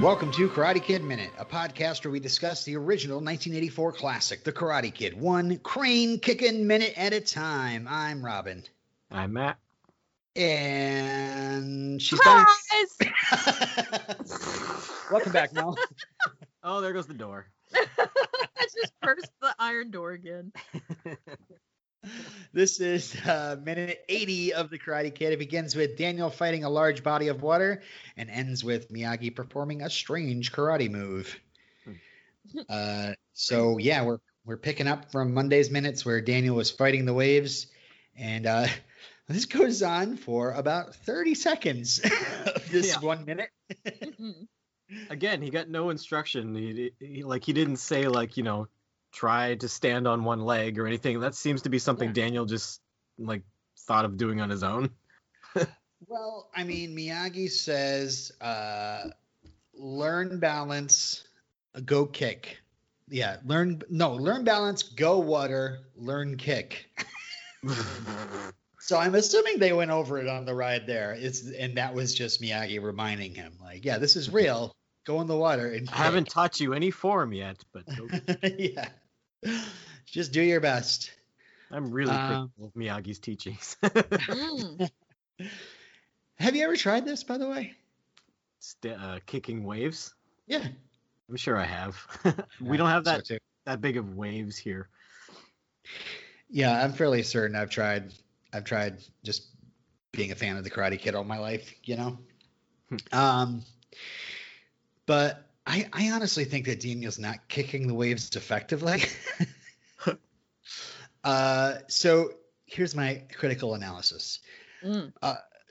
Welcome to Karate Kid Minute, a podcast where we discuss the original 1984 classic, The Karate Kid, one crane kicking minute at a time. I'm Robin. I'm Matt. And she's Surprise! back. Welcome back, Mel. Oh, there goes the door. I just burst the iron door again. This is uh, minute 80 of The Karate Kid. It begins with Daniel fighting a large body of water and ends with Miyagi performing a strange karate move. Uh, so yeah, we're we're picking up from Monday's minutes where Daniel was fighting the waves, and uh, this goes on for about 30 seconds of this Yeah. one minute. Mhm. Again, he got no instruction. He, he like he didn't say like you know try to stand on one leg or anything. That seems to be something Yeah. Daniel just like thought of doing on his own. Well, I mean, Miyagi says, uh, learn balance, go kick. Yeah, learn no, learn balance, go water, learn kick. So I'm assuming they went over it on the ride there. It's and that was just Miyagi reminding him, like, yeah, this is real. Go in the water and I haven't taught you any form yet, but yeah, just do your best. I'm really Um, critical of Miyagi's teachings. Mm. Have you ever tried this, by the way? St- uh, kicking waves. Yeah, I'm sure I have. we don't have that too. that big of waves here. Yeah, I'm fairly certain I've tried. I've tried just being a fan of the Karate Kid all my life, you know. um, but I, I honestly think that Daniel's not kicking the waves effectively. uh, so here's my critical analysis. Mm.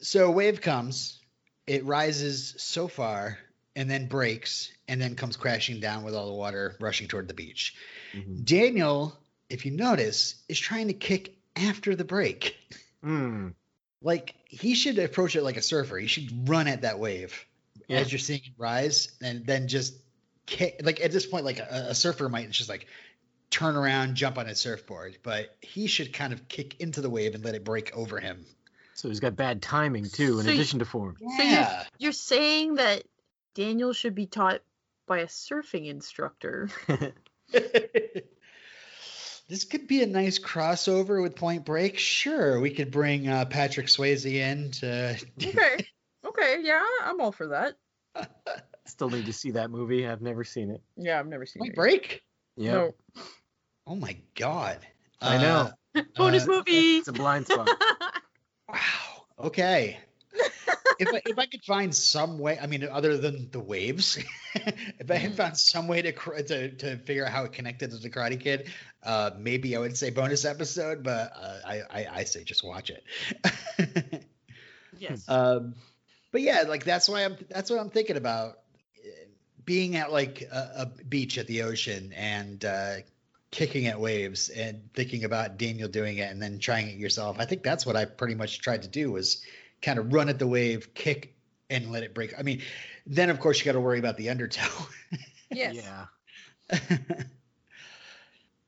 So a wave comes, it rises so far, and then breaks, and then comes crashing down with all the water rushing toward the beach. Mhm. Daniel, if you notice, is trying to kick after the break. Mm. Like he should approach it like a surfer. He should run at that wave Yeah. as you're seeing it rise, and then just kick. Like at this point, like a, a surfer might just like turn around, jump on his surfboard, but he should kind of kick into the wave and let it break over him. So he's got bad timing too, in So you- addition to form. So you're, you're saying that Daniel should be taught by a surfing instructor. this could be a nice crossover with Point Break. Sure, we could bring uh, Patrick Swayze in to. Okay. Okay, yeah, I'm all for that. Still need to see that movie. I've never seen it. Yeah, I've never seen Point it. Break. Yeah, No. Oh my god. I know. Uh, Bonus Uh, movie. it's a blind spot. wow. Okay. if I, if I could find some way, I mean, other than the waves, if I had Mhm. found some way to to to figure out how it connected to the Karate Kid, uh, maybe I would say bonus episode, but uh, I, I I say just watch it. yes. um, but yeah, like that's why I'm that's what I'm thinking about being at like a, a beach at the ocean and uh, kicking at waves and thinking about Daniel doing it and then trying it yourself. I think that's what I pretty much tried to do was kind of run at the wave, kick, and let it break. I mean, then of course you got to worry about the undertow. yes. Yeah.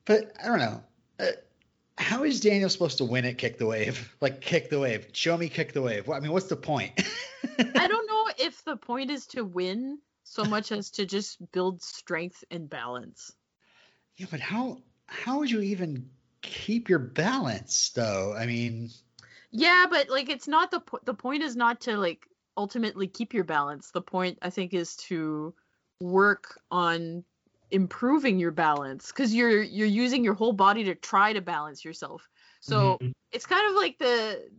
but I don't know. Uh, how is Daniel supposed to win it? Kick the wave, like kick the wave. Show me kick the wave. Well, I mean, what's the point? I don't know if the point is to win so much as to just build strength and balance. Yeah, but how how would you even keep your balance though? I mean, Yeah, but like it's not the po- the point is not to like ultimately keep your balance. The point I think is to work on improving your balance cuz you're you're using your whole body to try to balance yourself. So Mhm. it's kind of like the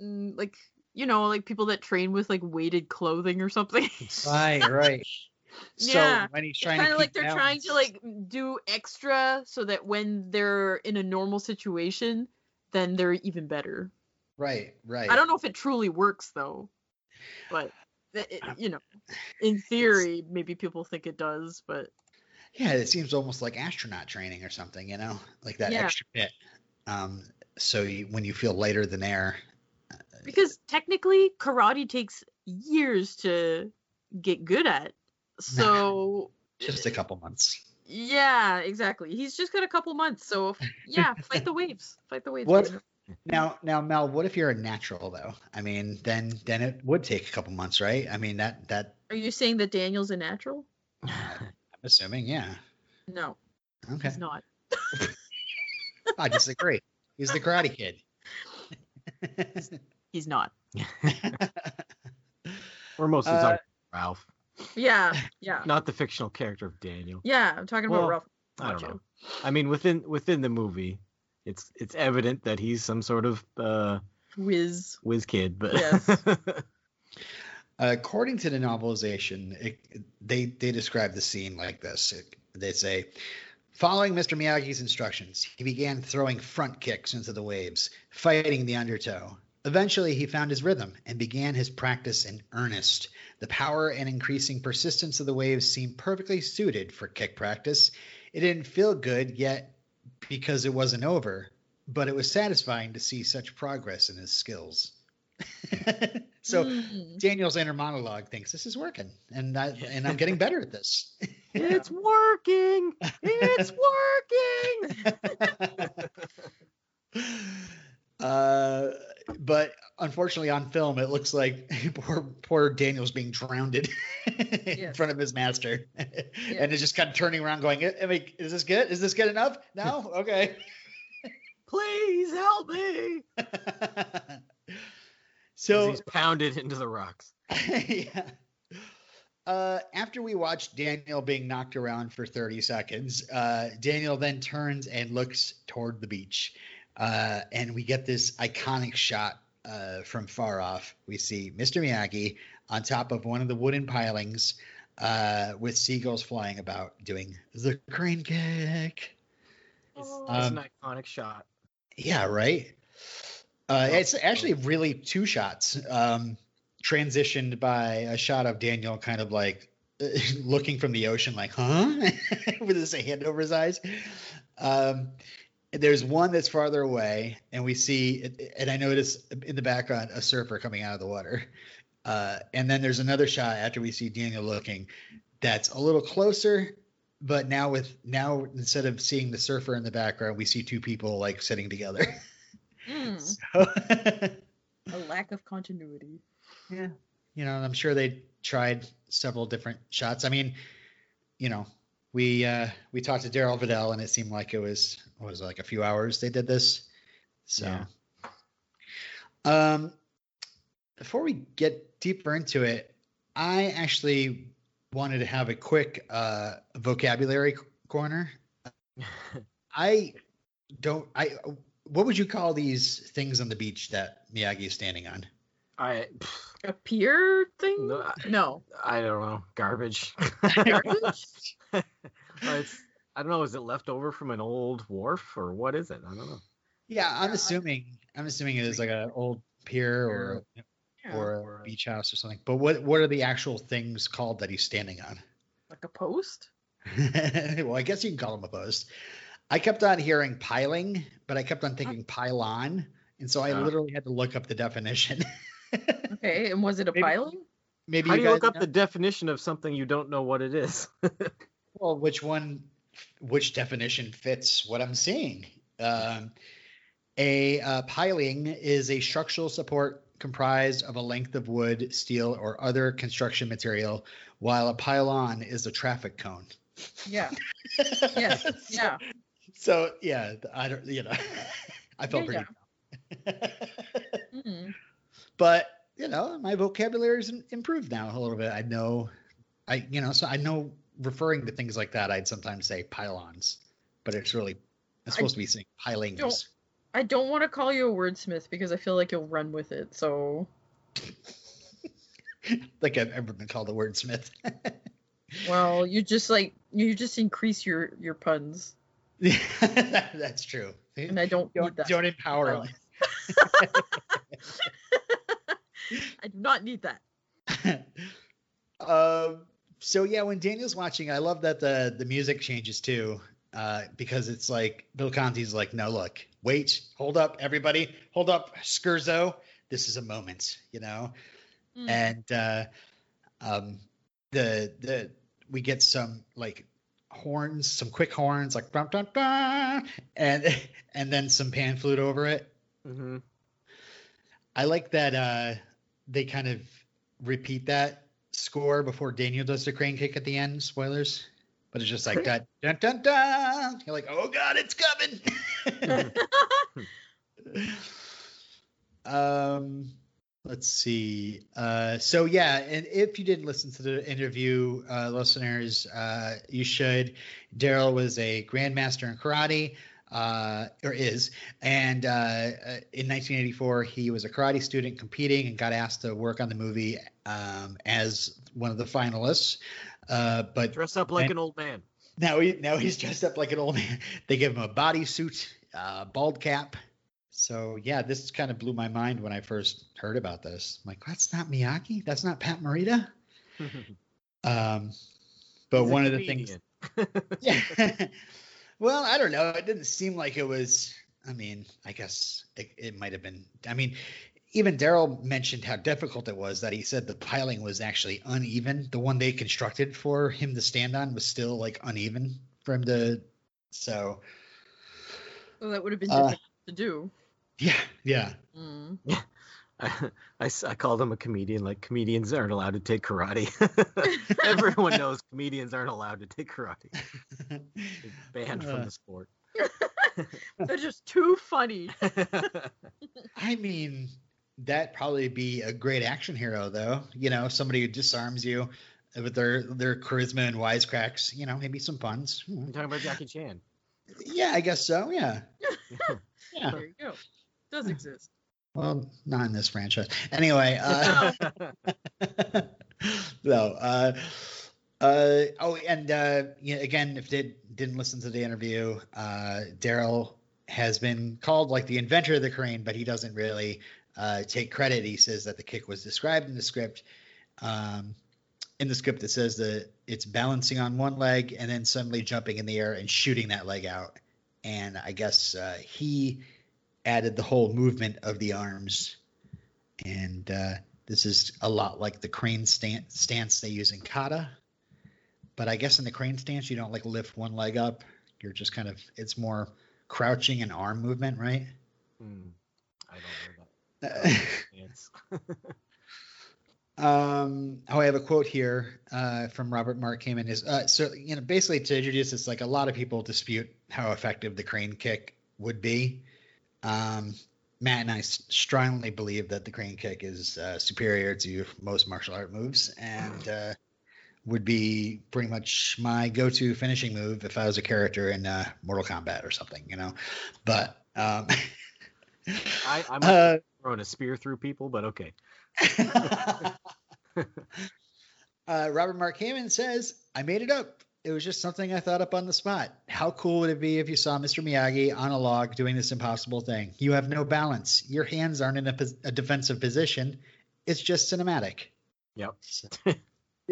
mm, like you know like people that train with like weighted clothing or something. right, right. So Yeah, when he's trying kind to of like they're trying to like do extra so that when they're in a normal situation then they're even better. right, right. I don't know if it truly works though, but it, you know, in theory, maybe people think it does, but Yeah, it seems almost like astronaut training or something, you know, like that Yeah. extra bit. Um, so you, when you feel lighter than air, because technically karate takes years to get good at. So just a couple months. yeah, exactly. He's just got a couple months, so if- yeah, fight the waves. Fight the waves. What. Now, now, Mel, what if you're a natural though? I mean, then then it would take a couple months, right? I mean, that that Are you saying that Daniel's a natural? I'm assuming, yeah. No, Okay, he's not. I disagree. He's the Karate Kid. He's not. We're mostly Uh, talking about Ralph, Yeah, yeah, not the fictional character of Daniel. yeah. I'm talking about Ralph. I don't know. I mean, within within the movie, it's it's evident that he's some sort of uh, Whiz. whiz kid, but Yes. According to the novelization, it, they they describe the scene like this. It, they say, following Mr. Miyagi's instructions, he began throwing front kicks into the waves, fighting the undertow. Eventually, he found his rhythm and began his practice in earnest. The power and increasing persistence of the waves seemed perfectly suited for kick practice. It didn't feel good yet because it wasn't over, but it was satisfying to see such progress in his skills. so Mm. Daniel's inner monologue thinks this is working, and I and I'm getting better at this. it's working. It's working. uh, but unfortunately, on film, it looks like poor poor Daniel's being drowned in Yes. front of his master, and is just kind of turning around, going, "I mean, is this good? Is this good enough? No, okay." Please help me. so So he's pounded into the rocks. yeah. Uh, after we watch Daniel being knocked around for 30 seconds, uh, Daniel then turns and looks toward the beach. Uh, and we get this iconic shot uh, from far off. We see Mr. Miyagi on top of one of the wooden pilings uh, with seagulls flying about doing the crane kick. It's, Oh. it's Um, an iconic shot. Yeah, right. Uh, it's actually really two shots, um, transitioned by a shot of Daniel kind of like looking from the ocean, like, huh? With his hand over his eyes. Um, there's one that's farther away, and we see, and I notice in the background a surfer coming out of the water. Uh, and then there's another shot after we see Daniel looking that's a little closer, but now with now instead of seeing the surfer in the background, we see two people like sitting together. Mm. So, A lack of continuity. yeah, you know, I'm sure they tried several different shots. I mean, you know, we uh, we talked to Darryl Vidal, and it seemed like it was was it, like a few hours they did this. So, Yeah. um, before we get deeper into it, I actually wanted to have a quick uh, vocabulary corner. I don't. I what would you call these things on the beach that Miyagi is standing on? I A pier thing? No, I- No. I don't know. Garbage. Garbage? Or it's, I don't know. Is it left over from an old wharf or what is it? I don't know. Yeah, I'm Yeah, assuming. I'm assuming it is like an old pier or Yeah. or Or a a- beach house or something. But what what are the actual things called that he's standing on? Like a post? well, I guess you can call them a post. I kept on hearing piling, but I kept on thinking pylon, and so I Ah. literally had to look up the definition. Okay, and was it a Maybe- piling? Maybe How you do you look up know- the definition of something you don't know what it is? well, which one, which definition fits what I'm seeing? Um, a uh, piling is a structural support comprised of a length of wood, steel, or other construction material, while a pylon is a traffic cone. Yeah. Yes. So- Yeah. So yeah, I don't, you know, I felt Yeah, pretty. Mm. But you know, my vocabulary's im- improved now a little bit. I know, I you know, so I know referring to things like that, I'd sometimes say pylons, but it's really it's I supposed to be saying pilings. don't- I don't want to call you a wordsmith because I feel like you'll run with it. So, like I've ever been called a wordsmith. well, you just like you just increase your your puns, That's true. and I don't, Don't, that. don't empower them. I do not need that. um, so yeah, when Daniel's watching, I love that the the music changes too, uh, because it's like Bill Conti's like, no, look, wait, hold up, everybody, hold up, Scherzo, this is a moment, you know, Mm. and uh, um, the the we get some like horns, some quick horns, like bum, dum, dum, and and then some pan flute over it, hmm I like that uh, they kind of repeat that score before Daniel does the crane kick at the end. Spoilers, but it's just like that. Dun dun dun. You're like, oh god, it's coming. um, let's see. Uh, so yeah, and if you didn't listen to the interview, uh, listeners, uh, you should. Darryl was a grandmaster in karate uh, or is. And uh, uh, in 1984, he was a karate student competing and got asked to work on the movie um, as one of the finalists. Uh, but Dress up like And- an old man. now he now he's dressed up like an old man. They give him a bodysuit, uh, bald cap. So yeah, this kind of blew my mind when I first heard about this. I'm like, that's not Miyagi. That's not Pat Morita. Um, but one of the things yeah. Well, I don't know. It didn't seem like it was. I mean, I guess it, it might have been. I mean, even Darryl mentioned how difficult it was. That he said the piling was actually uneven. The one they constructed for him to stand on was still like uneven for him to. So Well, that would have been Uh, difficult to do. yeah, yeah. Mm. I call them a comedian. Like comedians aren't allowed to take karate. Everyone knows comedians aren't allowed to take karate. They're banned Uh. from the sport. They're just too funny. I mean, that probably be a great action hero, though. You know, somebody who disarms you with their their charisma and wisecracks. You know, maybe some puns. Hmm. I'm talking about Jackie Chan. Yeah, I guess so. Yeah. Yeah. There you go. Does exist. Well, not in this franchise. Anyway, uh, no. Uh, uh, oh, and uh, yeah, again, if did didn't listen to the interview, uh, Darryl has been called like the inventor of the crane, but he doesn't really uh, take credit. He says that the kick was described in the script. Um, in the script, it says that it's balancing on one leg and then suddenly jumping in the air and shooting that leg out. And I guess uh, he added the whole movement of the arms. And uh, this is a lot like the crane stan- stance they use in kata. But I guess in the crane stance, you don't like lift one leg up. You're just kind of, it's more crouching and arm movement, right? Hmm. I don't know that. Um, oh, I have a quote here uh, from Robert Mark Kamen. Is uh, so you know basically to introduce this, like a lot of people dispute how effective the crane kick would be. Um, Matt and I strongly believe that the crane kick is uh, superior to most martial art moves and uh, would be pretty much my go-to finishing move if I was a character in uh, Mortal Kombat or something, you know. But um, I, I'm uh, throwing a spear through people, but okay. uh, Robert Mark Kamen says, I made it up. It was just something I thought up on the spot. How cool would it be if you saw Mr. Miyagi on a log doing this impossible thing? You have no balance. Your hands aren't in a, a defensive position. It's just cinematic. Yep. So-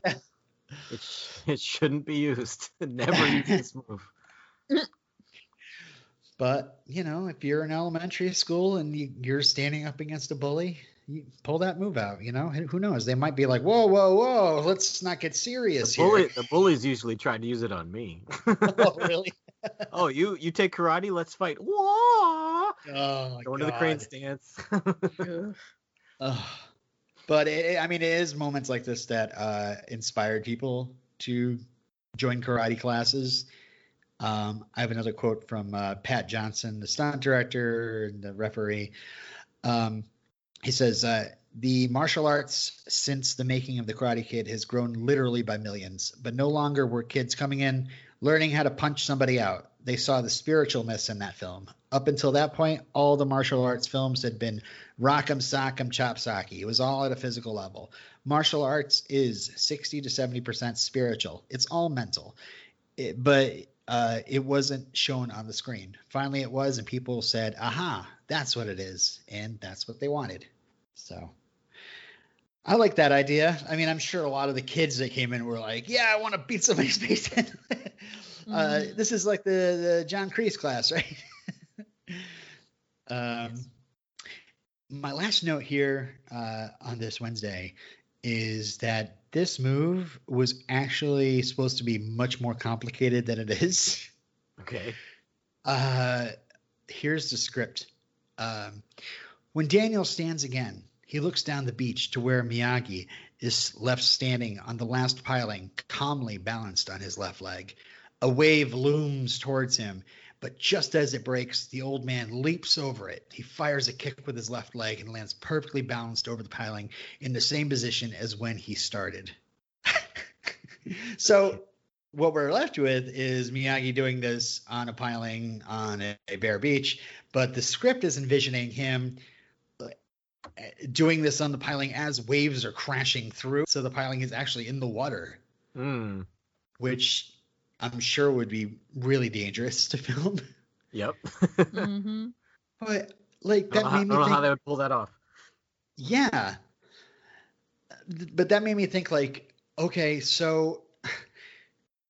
It, sh- it shouldn't be used. Never use this move. but, you know, if you're in elementary school and you, you're standing up against a bully, you pull that move out, you know? Who knows? They might be like, whoa, whoa, whoa, let's not get serious The, bully, here. the bullies usually try to use it on me. oh, really? oh, you you take karate? Let's fight. Whoa! Oh, my Go into the crane God. stance. But it- I mean, it is moments like this that uh, inspired people to join karate classes. Um, I have another quote from uh, Pat Johnson, the stunt director and the referee. Um, he says, uh, The martial arts since the making of The Karate Kid has grown literally by millions, but no longer were kids coming in learning how to punch somebody out. They saw the spiritualness in that film. Up until that point, all the martial arts films had been rock'em sock'em chop socky. It was all at a physical level. Martial arts is 60 to 70% spiritual. It's all mental. It, but uh, it wasn't shown on the screen. Finally, it was, and people said, aha, that's what it is. And that's what they wanted. So I like that idea. I mean, I'm sure a lot of the kids that came in were like, yeah, I want to beat somebody's face in. uh, Mhm. this is like the, the John Kreese class, right? um, my last note here uh, on this Wednesday is that this move was actually supposed to be much more complicated than it is. okay. Uh, here's the script. Um, when Daniel stands again, he looks down the beach to where Miyagi is left standing on the last piling, calmly balanced on his left leg. A wave looms towards him, but just as it breaks, the old man leaps over it. He fires a kick with his left leg and lands perfectly balanced over the piling in the same position as when he started. so, what we're left with is Miyagi doing this on a piling on a, bare beach, but the script is envisioning him uh, doing this on the piling as waves are crashing through. So the piling is actually in the water, Mm. which I'm sure would be really dangerous to film. Yep. hmm But like I don't that know, how, I made don't me know how they would pull that off. yeah. But that made me think like, okay, so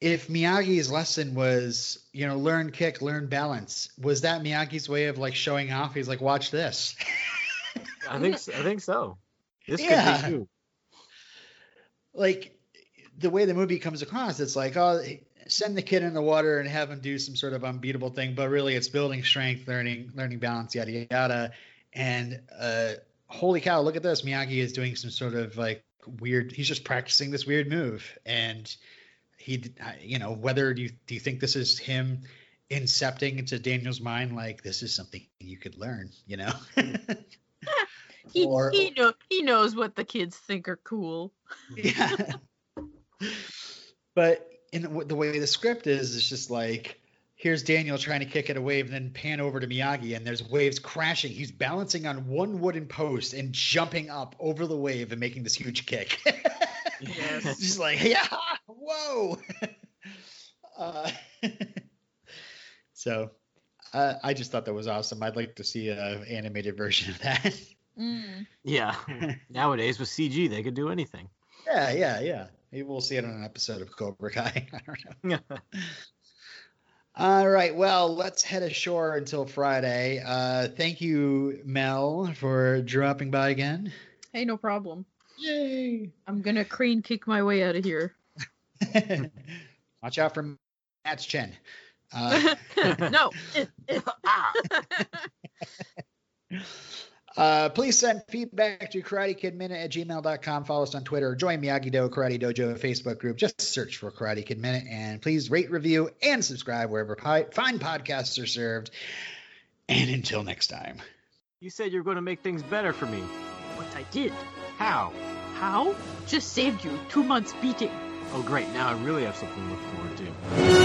if Miyagi's lesson was, you know, learn kick, learn balance, was that Miyagi's way of like showing off? He's like, watch this. I think s- I think so. This Yeah. could be you. like the way the movie comes across, it's like, oh, send the kid in the water and have him do some sort of unbeatable thing, but really it's building strength, learning, learning balance, yada yada. And uh, holy cow, look at this! Miyagi is doing some sort of like weird. He's just practicing this weird move, and he, you know, whether do you do you think this is him incepting into Daniel's mind, like this is something you could learn, you know? He Or- he know he knows what the kids think are cool. yeah. but in the, the way the script is, it's just like here's Daniel trying to kick at a wave, and then pan over to Miyagi, and there's waves crashing. He's balancing on one wooden post and jumping up over the wave and making this huge kick. Yes. just like yeah, whoa. uh, so. Uh, I just thought that was awesome. I'd like to see an animated version of that. Mm. Yeah. Nowadays with CG, they could do anything. yeah, yeah, yeah. Maybe we'll see it on an episode of Cobra Kai. I don't know. All right. Well, let's head ashore until Friday. Uh, thank you, Mel, for dropping by again. Hey, no problem. Yay! I'm gonna crane kick my way out of here. Watch out for Matt's chin. Uh, no. ah. Uh, please send feedback to Karate at gmail.com. Follow us on Twitter. Join Miyagi Do Karate Dojo Facebook group. Just search for Karate Kid Minute. And please rate, review, and subscribe wherever pi- fine podcasts are served. And until next time. You said you were going to make things better for me. But I did. How? How? Just saved you two months beating. Oh, great. Now I really have something to look forward to.